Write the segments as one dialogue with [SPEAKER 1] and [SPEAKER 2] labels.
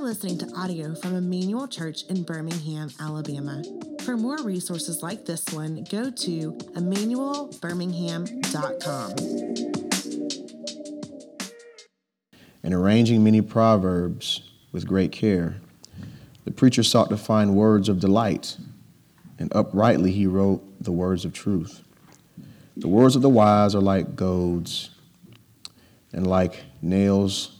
[SPEAKER 1] are listening to audio from Emmanuel Church in Birmingham, Alabama. For more resources like this one, go to emmanuelbirmingham.com.
[SPEAKER 2] And arranging many proverbs with great care, the preacher sought to find words of delight, and uprightly he wrote the words of truth. The words of the wise are like goads, and like nails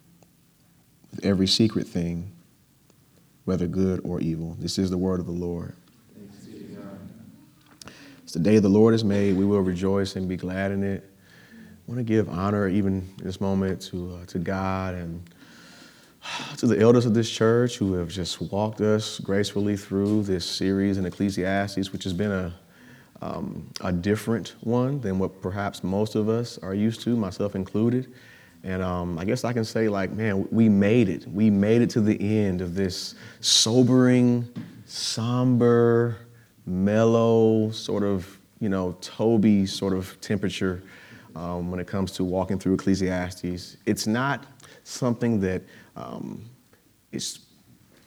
[SPEAKER 2] with every secret thing, whether good or evil. This is the word of the Lord. It's the day the Lord has made. We will rejoice and be glad in it. I want to give honor, even in this moment, to, uh, to God and to the elders of this church who have just walked us gracefully through this series in Ecclesiastes, which has been a, um, a different one than what perhaps most of us are used to, myself included. And um, I guess I can say, like, man, we made it. We made it to the end of this sobering, somber, mellow, sort of, you know, Toby sort of temperature um, when it comes to walking through Ecclesiastes. It's not something that um, is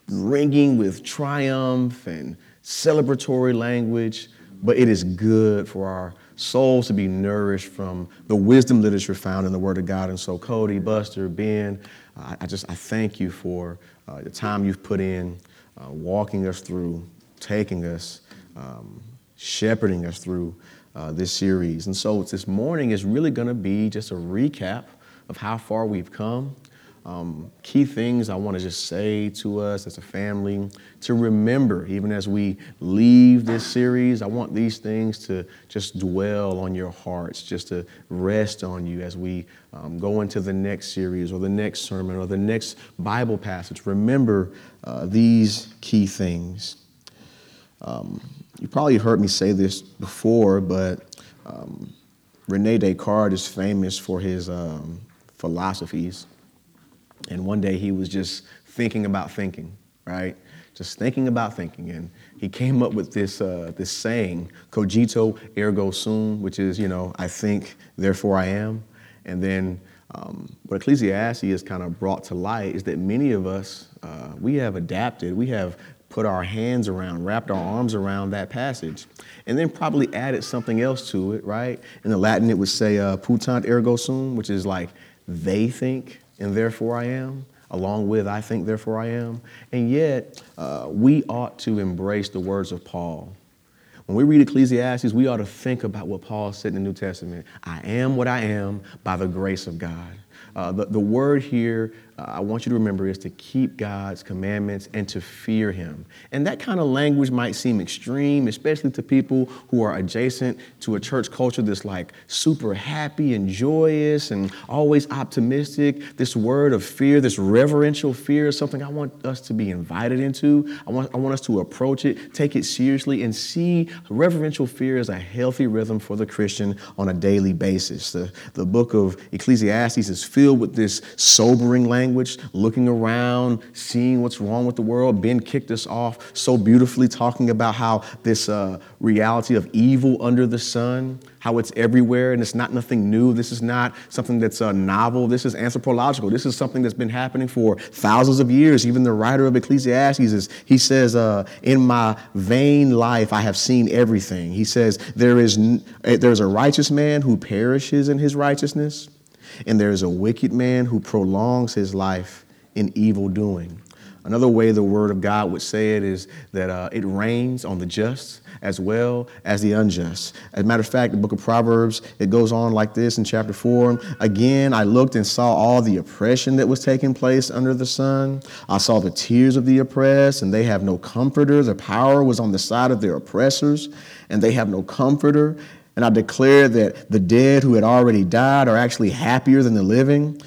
[SPEAKER 2] ringing with triumph and celebratory language, but it is good for our souls to be nourished from the wisdom literature found in the Word of God. And so, Cody, Buster, Ben, uh, I just I thank you for uh, the time you've put in, uh, walking us through, taking us, um, shepherding us through uh, this series. And so, this morning is really going to be just a recap of how far we've come um, key things I want to just say to us as a family to remember, even as we leave this series. I want these things to just dwell on your hearts, just to rest on you as we um, go into the next series or the next sermon or the next Bible passage. Remember uh, these key things. Um, you probably heard me say this before, but um, Rene Descartes is famous for his um, philosophies. And one day he was just thinking about thinking, right? Just thinking about thinking. And he came up with this, uh, this saying, cogito ergo sum, which is, you know, I think, therefore I am. And then um, what Ecclesiastes has kind of brought to light is that many of us, uh, we have adapted, we have put our hands around, wrapped our arms around that passage, and then probably added something else to it, right? In the Latin, it would say uh, putant ergo sum, which is like they think, and therefore I am, along with I think, therefore I am. And yet, uh, we ought to embrace the words of Paul. When we read Ecclesiastes, we ought to think about what Paul said in the New Testament I am what I am by the grace of God. Uh, the, the word here, uh, I want you to remember, is to keep God's commandments and to fear Him. And that kind of language might seem extreme, especially to people who are adjacent to a church culture that's like super happy and joyous and always optimistic. This word of fear, this reverential fear, is something I want us to be invited into. I want, I want us to approach it, take it seriously, and see reverential fear as a healthy rhythm for the Christian on a daily basis. The, the book of Ecclesiastes is filled with this sobering language, looking around, seeing what's wrong with the world. Ben kicked us off so beautifully talking about how this uh, reality of evil under the sun, how it's everywhere and it's not nothing new. This is not something that's uh, novel. This is anthropological. This is something that's been happening for thousands of years. Even the writer of Ecclesiastes is, he says, uh, in my vain life, I have seen everything. He says, there is, there's a righteous man who perishes in his righteousness and there is a wicked man who prolongs his life in evil doing. Another way the word of God would say it is that uh, it rains on the just as well as the unjust. As a matter of fact, the book of Proverbs, it goes on like this in chapter 4. Again, I looked and saw all the oppression that was taking place under the sun. I saw the tears of the oppressed, and they have no comforter. The power was on the side of their oppressors, and they have no comforter. And I declare that the dead who had already died are actually happier than the living.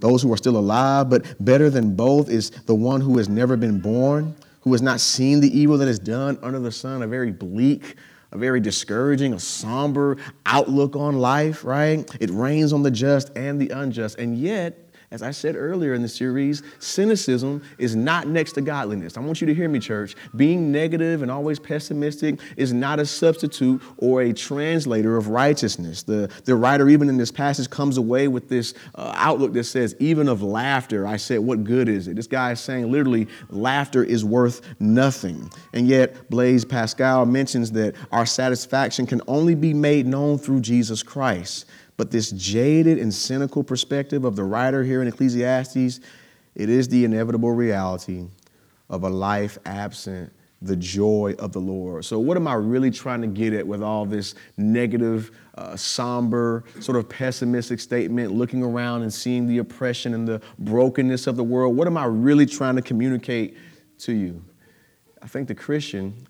[SPEAKER 2] those who are still alive, but better than both is the one who has never been born, who has not seen the evil that is done under the sun, a very bleak, a very discouraging, a somber outlook on life, right? It rains on the just and the unjust. And yet, as I said earlier in the series, cynicism is not next to godliness. I want you to hear me, church. Being negative and always pessimistic is not a substitute or a translator of righteousness. The, the writer, even in this passage, comes away with this uh, outlook that says, even of laughter, I said, what good is it? This guy is saying literally, laughter is worth nothing. And yet, Blaise Pascal mentions that our satisfaction can only be made known through Jesus Christ. But this jaded and cynical perspective of the writer here in Ecclesiastes, it is the inevitable reality of a life absent the joy of the Lord. So, what am I really trying to get at with all this negative, uh, somber, sort of pessimistic statement, looking around and seeing the oppression and the brokenness of the world? What am I really trying to communicate to you? I think the Christian,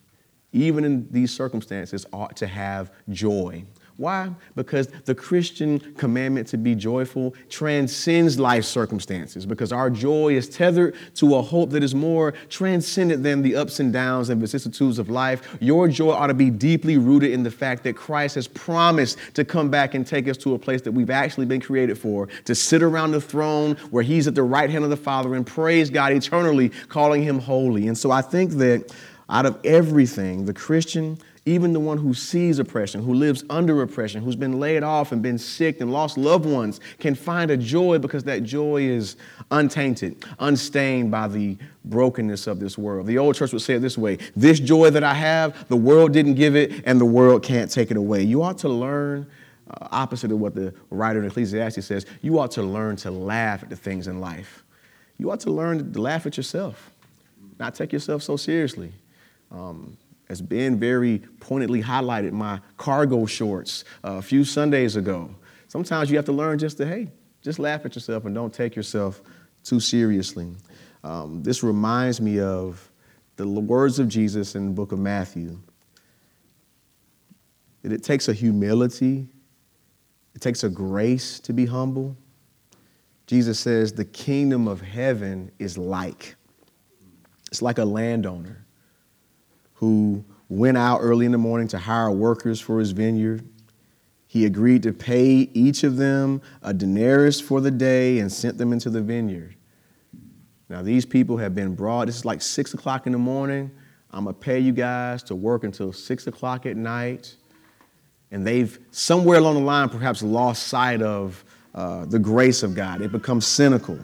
[SPEAKER 2] even in these circumstances, ought to have joy. Why? Because the Christian commandment to be joyful transcends life circumstances, because our joy is tethered to a hope that is more transcendent than the ups and downs and vicissitudes of life. Your joy ought to be deeply rooted in the fact that Christ has promised to come back and take us to a place that we've actually been created for, to sit around the throne where He's at the right hand of the Father and praise God eternally, calling Him holy. And so I think that out of everything, the Christian even the one who sees oppression, who lives under oppression, who's been laid off and been sick and lost loved ones, can find a joy because that joy is untainted, unstained by the brokenness of this world. The old church would say it this way This joy that I have, the world didn't give it, and the world can't take it away. You ought to learn. Uh, opposite of what the writer in Ecclesiastes says, you ought to learn to laugh at the things in life. You ought to learn to laugh at yourself, not take yourself so seriously. Um, as Ben very pointedly highlighted my cargo shorts uh, a few Sundays ago. Sometimes you have to learn just to, hey, just laugh at yourself and don't take yourself too seriously. Um, this reminds me of the words of Jesus in the book of Matthew. That it takes a humility, it takes a grace to be humble. Jesus says, the kingdom of heaven is like. It's like a landowner who went out early in the morning to hire workers for his vineyard. He agreed to pay each of them a denarius for the day and sent them into the vineyard. Now, these people have been brought, this is like six o'clock in the morning. I'm to pay you guys to work until six o'clock at night. And they've somewhere along the line perhaps lost sight of uh, the grace of God. They've become cynical.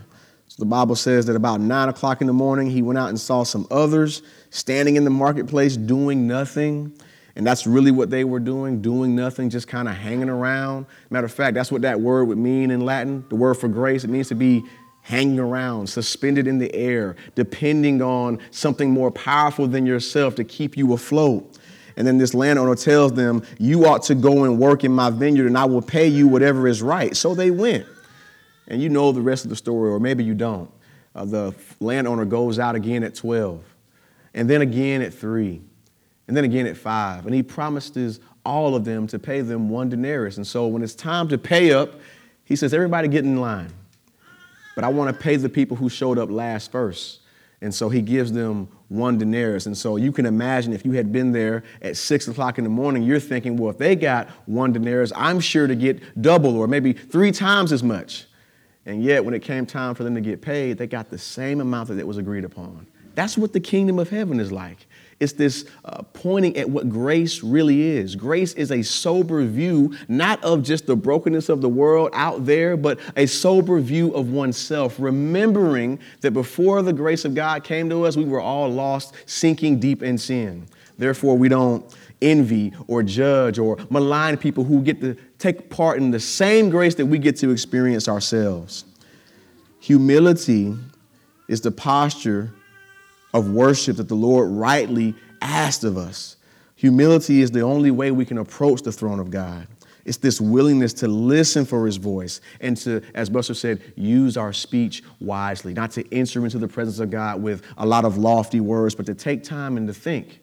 [SPEAKER 2] So the Bible says that about nine o'clock in the morning, he went out and saw some others standing in the marketplace doing nothing. And that's really what they were doing, doing nothing, just kind of hanging around. Matter of fact, that's what that word would mean in Latin. The word for grace, it means to be hanging around, suspended in the air, depending on something more powerful than yourself to keep you afloat. And then this landowner tells them, You ought to go and work in my vineyard, and I will pay you whatever is right. So they went. And you know the rest of the story, or maybe you don't. Uh, the landowner goes out again at 12, and then again at 3, and then again at 5. And he promises all of them to pay them one denarius. And so when it's time to pay up, he says, Everybody get in line. But I want to pay the people who showed up last first. And so he gives them one denarius. And so you can imagine if you had been there at six o'clock in the morning, you're thinking, well, if they got one denarius, I'm sure to get double or maybe three times as much. And yet, when it came time for them to get paid, they got the same amount that it was agreed upon. That's what the kingdom of heaven is like. It's this uh, pointing at what grace really is. Grace is a sober view, not of just the brokenness of the world out there, but a sober view of oneself, remembering that before the grace of God came to us, we were all lost, sinking deep in sin. Therefore, we don't envy or judge or malign people who get to take part in the same grace that we get to experience ourselves. Humility is the posture of worship that the Lord rightly asked of us. Humility is the only way we can approach the throne of God. It's this willingness to listen for his voice and to, as Buster said, use our speech wisely, not to enter into the presence of God with a lot of lofty words, but to take time and to think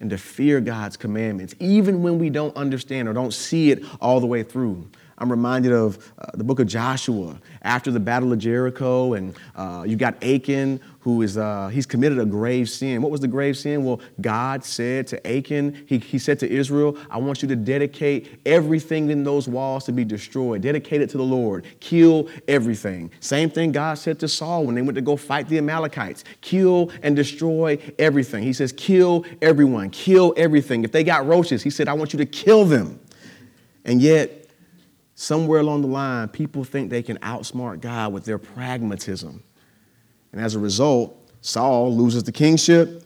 [SPEAKER 2] and to fear God's commandments, even when we don't understand or don't see it all the way through. I'm reminded of uh, the book of Joshua after the battle of Jericho, and uh, you got Achan, who is uh, he's committed a grave sin. What was the grave sin? Well, God said to Achan, he, he said to Israel, I want you to dedicate everything in those walls to be destroyed. Dedicate it to the Lord. Kill everything. Same thing God said to Saul when they went to go fight the Amalekites. Kill and destroy everything. He says, kill everyone. Kill everything. If they got roaches, he said, I want you to kill them. And yet, somewhere along the line, people think they can outsmart God with their pragmatism. And as a result, Saul loses the kingship.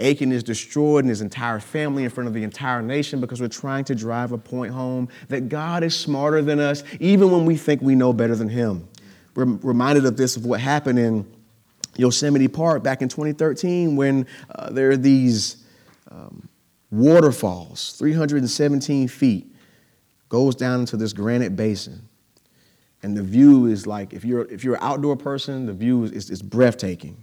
[SPEAKER 2] Achan is destroyed and his entire family in front of the entire nation because we're trying to drive a point home that God is smarter than us, even when we think we know better than him. We're reminded of this, of what happened in Yosemite Park back in 2013 when uh, there are these um, waterfalls, 317 feet, goes down into this granite basin and the view is like if you're if you're an outdoor person the view is, is, breathtaking.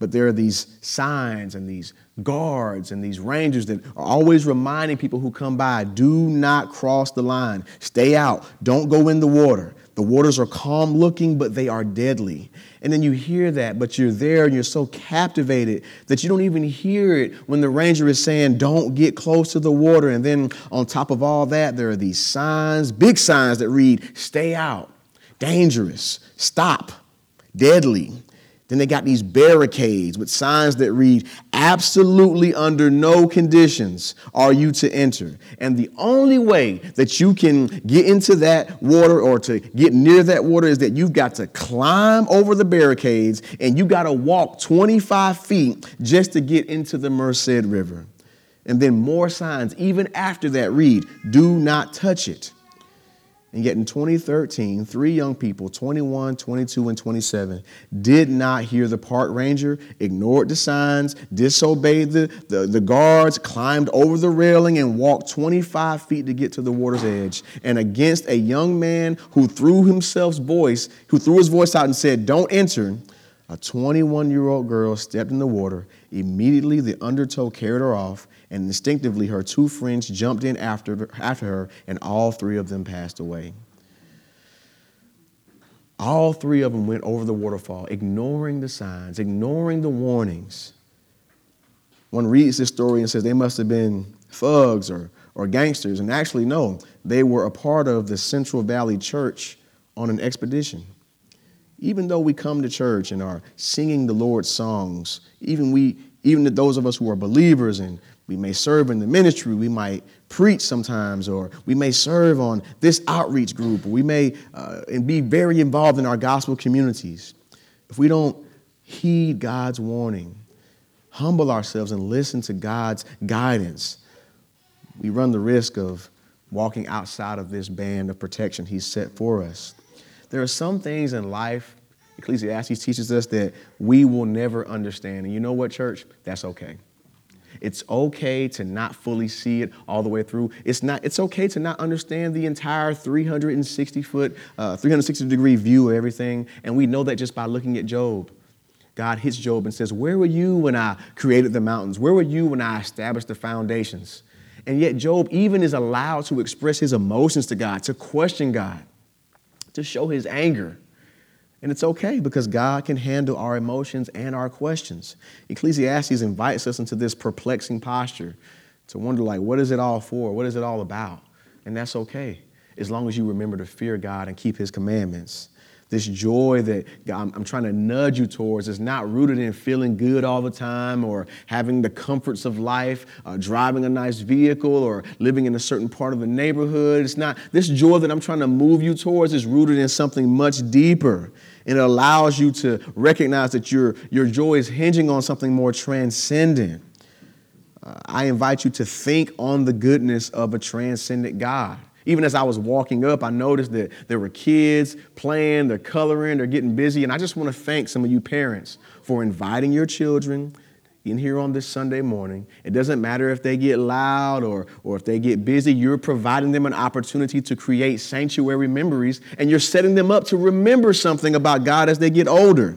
[SPEAKER 2] But there are these signs and these guards and these rangers that are always reminding people who come by do not cross the line. Stay out. Don't go in the water the waters are calm looking but they are deadly. And then you hear that but you're there and you're so captivated that you don't even hear it when the ranger is saying don't get close to the water. And then on top of all that there are these signs big signs that read stay out. Dangerous, stop, deadly. Then they got these barricades with signs that read, absolutely under no conditions are you to enter. And the only way that you can get into that water or to get near that water is that you've got to climb over the barricades and you got to walk 25 feet just to get into the Merced River. And then more signs, even after that, read, do not touch it. And yet in 2013, three young people, 21, 22, and 27, did not hear the park ranger, ignored the signs, disobeyed the, the, the, guards, climbed over the railing, and walked 25 feet to get to the water's edge. And against a young man who threw himself's voice, who threw his voice out and said, Don't enter, a 21 year old girl stepped in the water. Immediately, the undertow carried her off, and instinctively her two friends jumped in after, after her, and all three of them passed away. All three of them went over the waterfall, ignoring the signs, ignoring the warnings. One reads this story and says they must have been thugs or, or gangsters, and actually, no, they were a part of the Central Valley Church on an expedition. Even though we come to church and are singing the Lord's songs, even we, even those of us who are believers and we may serve in the ministry. We might preach sometimes, or we may serve on this outreach group, we may uh, and be very involved in our gospel communities. If we don't heed God's warning, humble ourselves, and listen to God's guidance, we run the risk of walking outside of this band of protection He's set for us. There are some things in life, Ecclesiastes teaches us, that we will never understand. And you know what, church? That's okay. It's okay to not fully see it all the way through. It's not. It's okay to not understand the entire 360 foot, uh, 360 degree view of everything. And we know that just by looking at Job. God hits Job and says, "Where were you when I created the mountains? Where were you when I established the foundations?" And yet Job even is allowed to express his emotions to God, to question God, to show his anger. And it's okay because God can handle our emotions and our questions. Ecclesiastes invites us into this perplexing posture to wonder, like, what is it all for? What is it all about? And that's okay as long as you remember to fear God and keep His commandments. This joy that I'm trying to nudge you towards is not rooted in feeling good all the time or having the comforts of life, uh, driving a nice vehicle or living in a certain part of the neighborhood. It's not, this joy that I'm trying to move you towards is rooted in something much deeper. And it allows you to recognize that your, your joy is hinging on something more transcendent. Uh, I invite you to think on the goodness of a transcendent God. Even as I was walking up, I noticed that there were kids playing, they're coloring, they're getting busy. And I just want to thank some of you parents for inviting your children in here on this Sunday morning. It doesn't matter if they get loud or, or if they get busy, you're providing them an opportunity to create sanctuary memories and you're setting them up to remember something about God as they get older.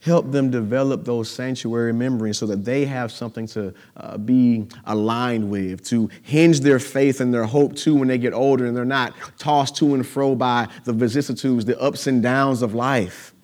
[SPEAKER 2] Help them develop those sanctuary memories so that they have something to uh, be aligned with, to hinge their faith and their hope to when they get older and they're not tossed to and fro by the vicissitudes, the ups and downs of life.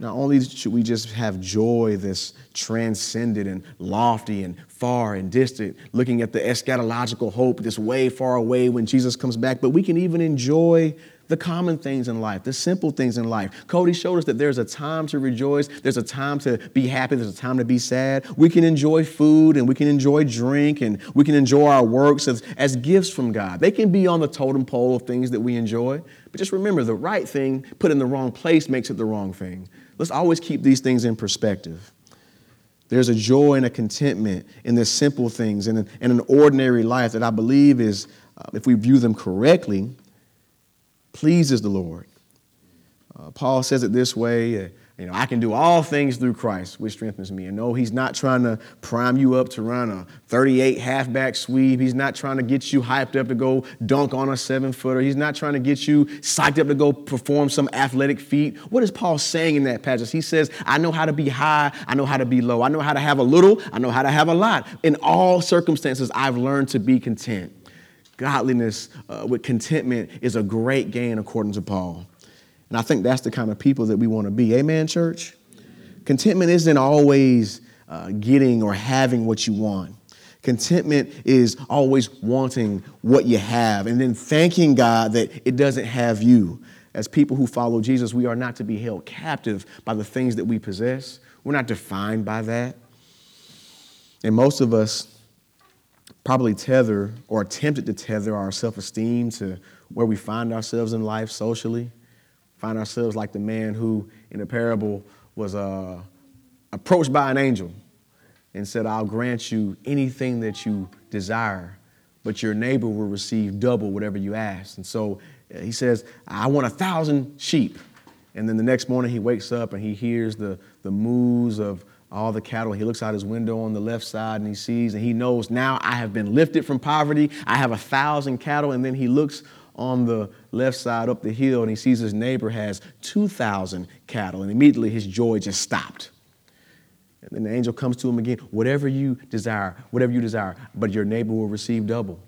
[SPEAKER 2] Not only should we just have joy that's transcendent and lofty and far and distant, looking at the eschatological hope that's way far away when Jesus comes back, but we can even enjoy the common things in life, the simple things in life. Cody showed us that there's a time to rejoice, there's a time to be happy, there's a time to be sad. We can enjoy food and we can enjoy drink and we can enjoy our works as, as gifts from God. They can be on the totem pole of things that we enjoy, but just remember the right thing put in the wrong place makes it the wrong thing. Let's always keep these things in perspective. There's a joy and a contentment in the simple things and in, an ordinary life that I believe is, uh, if we view them correctly, pleases the Lord. Uh, Paul says it this way uh, you know, I can do all things through Christ, which strengthens me. And no, he's not trying to prime you up to run a 38 halfback sweep. He's not trying to get you hyped up to go dunk on a seven footer. He's not trying to get you psyched up to go perform some athletic feat. What is Paul saying in that passage? He says, I know how to be high. I know how to be low. I know how to have a little. I know how to have a lot. In all circumstances, I've learned to be content. Godliness uh, with contentment is a great gain, according to Paul. And I think that's the kind of people that we want to be. Amen, church? Contentment isn't always uh, getting or having what you want. Contentment is always wanting what you have and then thanking God that it doesn't have you. As people who follow Jesus, we are not to be held captive by the things that we possess. We're not defined by that. And most of us probably tether or attempted to tether our self esteem to where we find ourselves in life socially find ourselves like the man who, in a parable, was uh, approached by an angel and said, I'll grant you anything that you desire, but your neighbor will receive double whatever you ask. And so uh, he says, I want a thousand sheep. And then the next morning he wakes up and he hears the, the moos of all the cattle. He looks out his window on the left side and he sees and he knows now I have been lifted from poverty. I have a thousand cattle. And then he looks on the left side up the hill and he sees his neighbor has 2,000 cattle. And immediately his joy just stopped. And then the angel comes to him again, whatever you desire, whatever you desire, but your neighbor will receive double.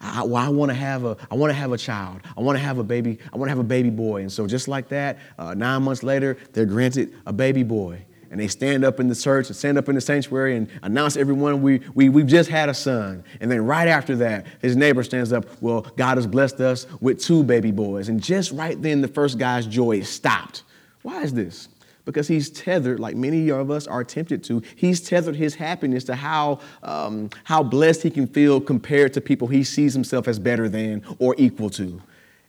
[SPEAKER 2] I, well, I want to have a, I want to have a child. I want to have a baby. I want to have a baby boy. And so, just like that, uh, nine months later, they're granted a baby boy and they stand up in the church and stand up in the sanctuary and announce everyone we, we, we've just had a son. And then right after that, his neighbor stands up, well, God has blessed us with two baby boys. And just right then, the first guy's joy is stopped. Why is this? Because he's tethered, like many of us are tempted to, he's tethered his happiness to how, um, how blessed he can feel compared to people he sees himself as better than or equal to.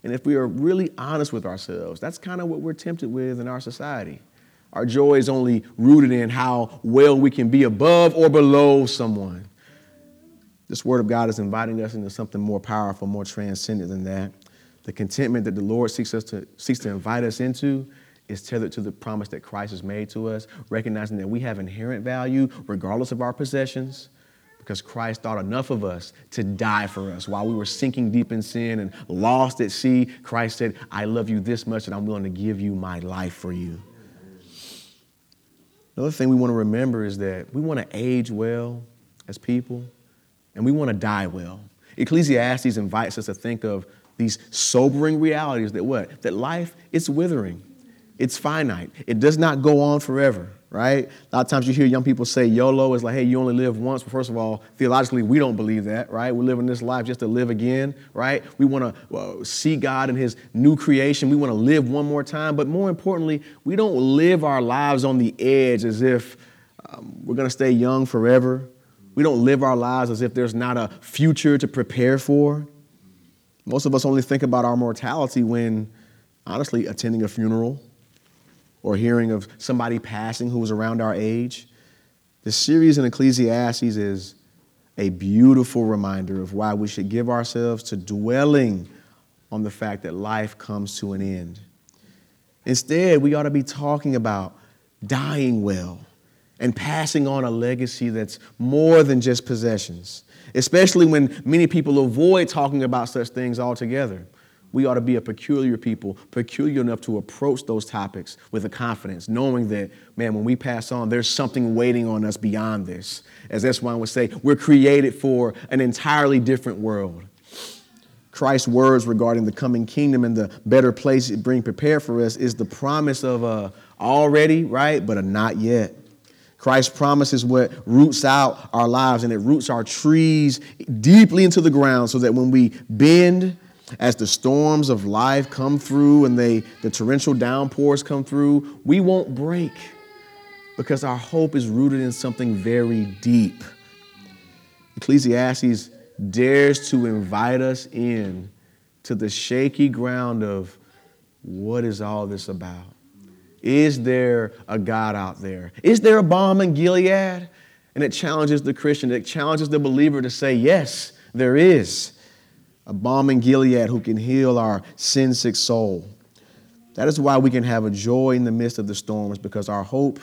[SPEAKER 2] And if we are really honest with ourselves, that's kind of what we're tempted with in our society. Our joy is only rooted in how well we can be above or below someone. This word of God is inviting us into something more powerful, more transcendent than that. The contentment that the Lord seeks, us to, seeks to invite us into is tethered to the promise that Christ has made to us, recognizing that we have inherent value regardless of our possessions, because Christ thought enough of us to die for us. While we were sinking deep in sin and lost at sea, Christ said, I love you this much that I'm willing to give you my life for you. Another thing we want to remember is that we want to age well as people, and we want to die well. Ecclesiastes invites us to think of these sobering realities that what? That life is withering. It's finite. It does not go on forever right? A lot of times you hear young people say YOLO is like, hey, you only live once. But first of all, theologically, we don't believe that, right? We're living this life just to live again, right? We want to uh, see God in His new creation. We want to live one more time. But more importantly, we don't live our lives on the edge as if um, we're going to stay young forever. We don't live our lives as if there's not a future to prepare for. Most of us only think about our mortality when, honestly, attending a funeral or hearing of somebody passing who was around our age. The series in Ecclesiastes is a beautiful reminder of why we should give ourselves to dwelling on the fact that life comes to an end. Instead, we ought to be talking about dying well and passing on a legacy that's more than just possessions, especially when many people avoid talking about such things altogether. We ought to be a peculiar people, peculiar enough to approach those topics with a confidence, knowing that, man, when we pass on, there's something waiting on us beyond this. As S1 would say, we're created for an entirely different world. Christ's words regarding the coming kingdom and the better place it brings prepared for us is the promise of a already, right, but a not yet. Christ's promise is what roots out our lives and it roots our trees deeply into the ground so that when we bend, as the storms of life come through and they, the torrential downpours come through, we won't break because our hope is rooted in something very deep. Ecclesiastes dares to invite us in to the shaky ground of what is all this about? Is there a God out there? Is there a balm in Gilead? And it challenges the Christian, it challenges the believer to say, Yes, there is a balm in Gilead who can heal our sin sick soul. That is why we can have a joy in the midst of the storms because our hope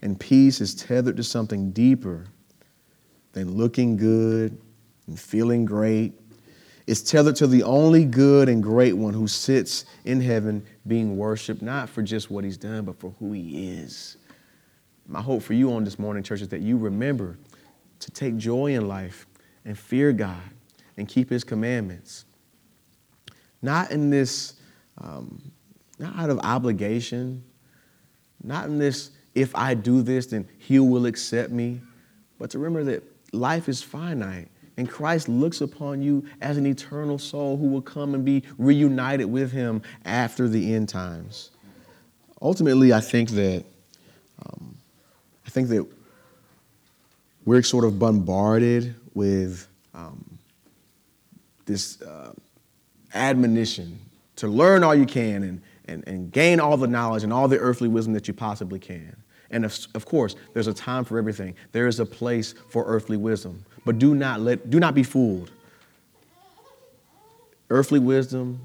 [SPEAKER 2] and peace is tethered to something deeper than looking good and feeling great. It's tethered to the only good and great one who sits in heaven being worshiped, not for just what he's done, but for who he is. My hope for you on this morning, church, is that you remember to take joy in life and fear God and keep his commandments. Not in this, um, not out of obligation, not in this, if I do this, then he will accept me, but to remember that life is finite. And Christ looks upon you as an eternal soul who will come and be reunited with him after the end times. Ultimately, I think that um, I think that we're sort of bombarded with um, this uh, admonition to learn all you can and, and, and gain all the knowledge and all the earthly wisdom that you possibly can. And of, of course, there's a time for everything. There is a place for earthly wisdom. But do not let do not be fooled. Earthly wisdom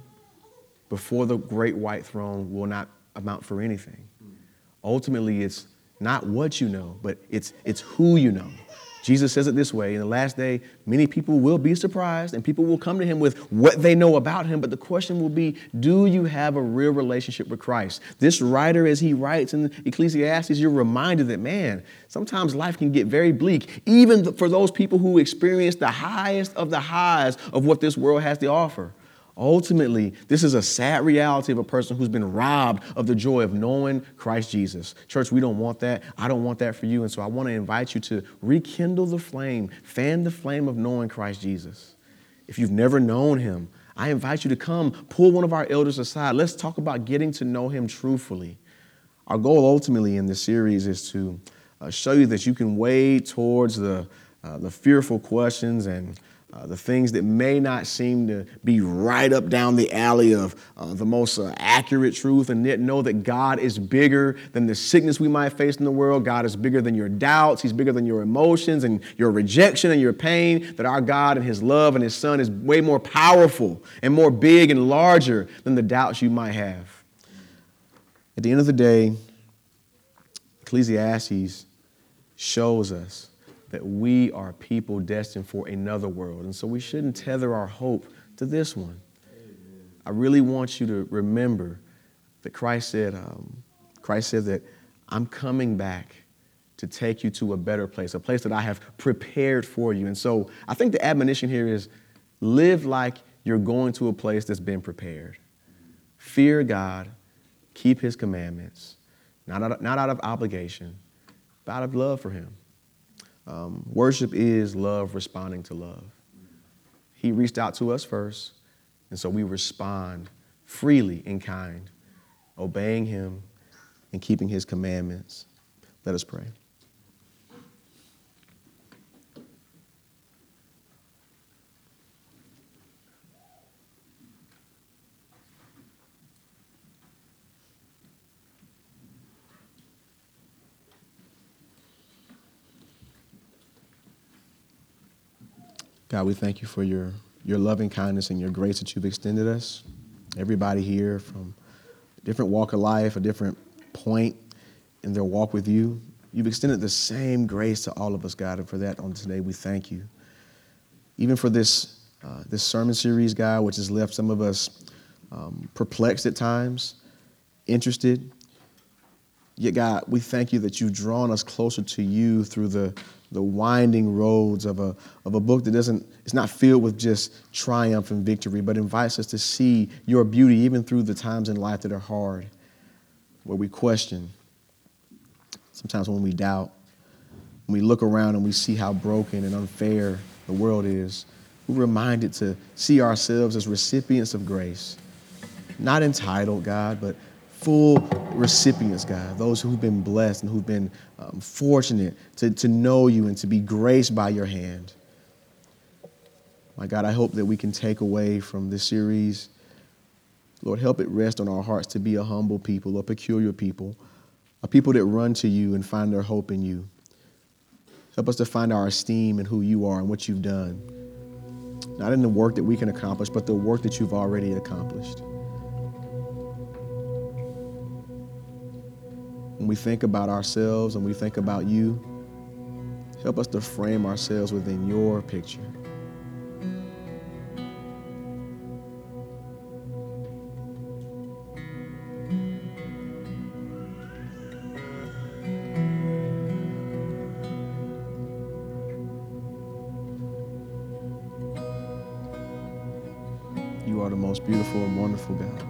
[SPEAKER 2] before the great white throne will not amount for anything. Ultimately, it's not what you know, but it's it's who you know. Jesus says it this way In the last day, many people will be surprised and people will come to him with what they know about him. But the question will be do you have a real relationship with Christ? This writer, as he writes in Ecclesiastes, you're reminded that, man, sometimes life can get very bleak, even for those people who experience the highest of the highs of what this world has to offer. Ultimately, this is a sad reality of a person who's been robbed of the joy of knowing Christ Jesus. Church, we don't want that. I don't want that for you. And so I want to invite you to rekindle the flame, fan the flame of knowing Christ Jesus. If you've never known him, I invite you to come pull one of our elders aside. Let's talk about getting to know him truthfully. Our goal ultimately in this series is to uh, show you that you can wade towards the, uh, the fearful questions and uh, the things that may not seem to be right up down the alley of uh, the most uh, accurate truth, and yet know that God is bigger than the sickness we might face in the world. God is bigger than your doubts. He's bigger than your emotions and your rejection and your pain. That our God and His love and His Son is way more powerful and more big and larger than the doubts you might have. At the end of the day, Ecclesiastes shows us that we are people destined for another world. And so we shouldn't tether our hope to this one. I really want you to remember that Christ said, um, Christ said that I'm coming back to take you to a better place, a place that I have prepared for you. And so I think the admonition here is live like you're going to a place that's been prepared. Fear God, keep his commandments, not out of, not out of obligation, but out of love for him. Um, worship is love responding to love. He reached out to us first, and so we respond freely in kind, obeying Him and keeping His commandments. Let us pray. God, we thank you for your, your loving kindness and your grace that you've extended us. Everybody here from a different walk of life, a different point in their walk with you. You've extended the same grace to all of us, God, and for that on today we thank you. Even for this, uh, this sermon series, God, which has left some of us um, perplexed at times, interested. Yet, God, we thank you that you've drawn us closer to you through the, the winding roads of a, of a book that doesn't, it's not filled with just triumph and victory, but invites us to see your beauty even through the times in life that are hard, where we question, sometimes when we doubt, when we look around and we see how broken and unfair the world is, we're reminded to see ourselves as recipients of grace. Not entitled, God, but full recipients, God. Those who've been blessed and who've been um, fortunate to, to know you and to be graced by your hand. My God, I hope that we can take away from this series. Lord, help it rest on our hearts to be a humble people, a peculiar people, a people that run to you and find their hope in you. Help us to find our esteem in who you are and what you've done. Not in the work that we can accomplish, but the work that you've already accomplished. When we think about ourselves and we think about you, help us to frame ourselves within your picture. You are the most beautiful and wonderful God.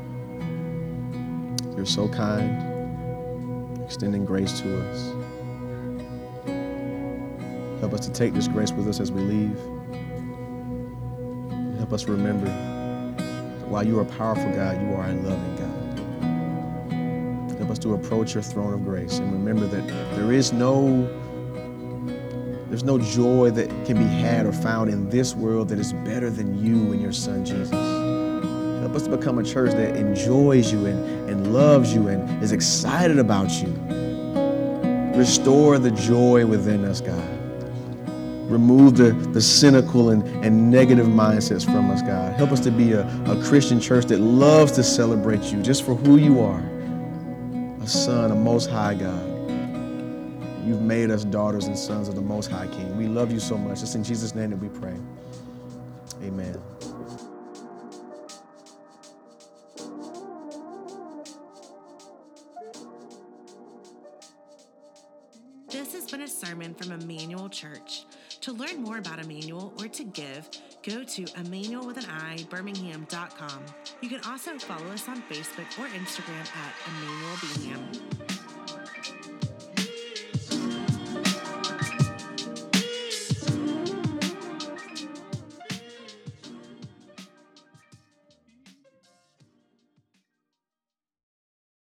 [SPEAKER 2] You're so kind, extending grace to us. Help us to take this grace with us as we leave. Help us remember that while you are a powerful God, you are a loving God. Help us to approach your throne of grace and remember that there is no there's no joy that can be had or found in this world that is better than you and your son Jesus. Help us to become a church that enjoys you and, and loves you and is excited about you. Restore the joy within us, God. Remove the, the cynical and, and negative mindsets from us, God. Help us to be a, a Christian church that loves to celebrate you just for who you are a son, a most high God. You've made us daughters and sons of the Most High King. We love you so much. It's in Jesus' name that we pray. Amen.
[SPEAKER 1] Sermon from Emmanuel Church. To learn more about Emmanuel or to give, go to Emmanuel with an I, Birmingham.com. You can also follow us on Facebook or Instagram at Emmanuel.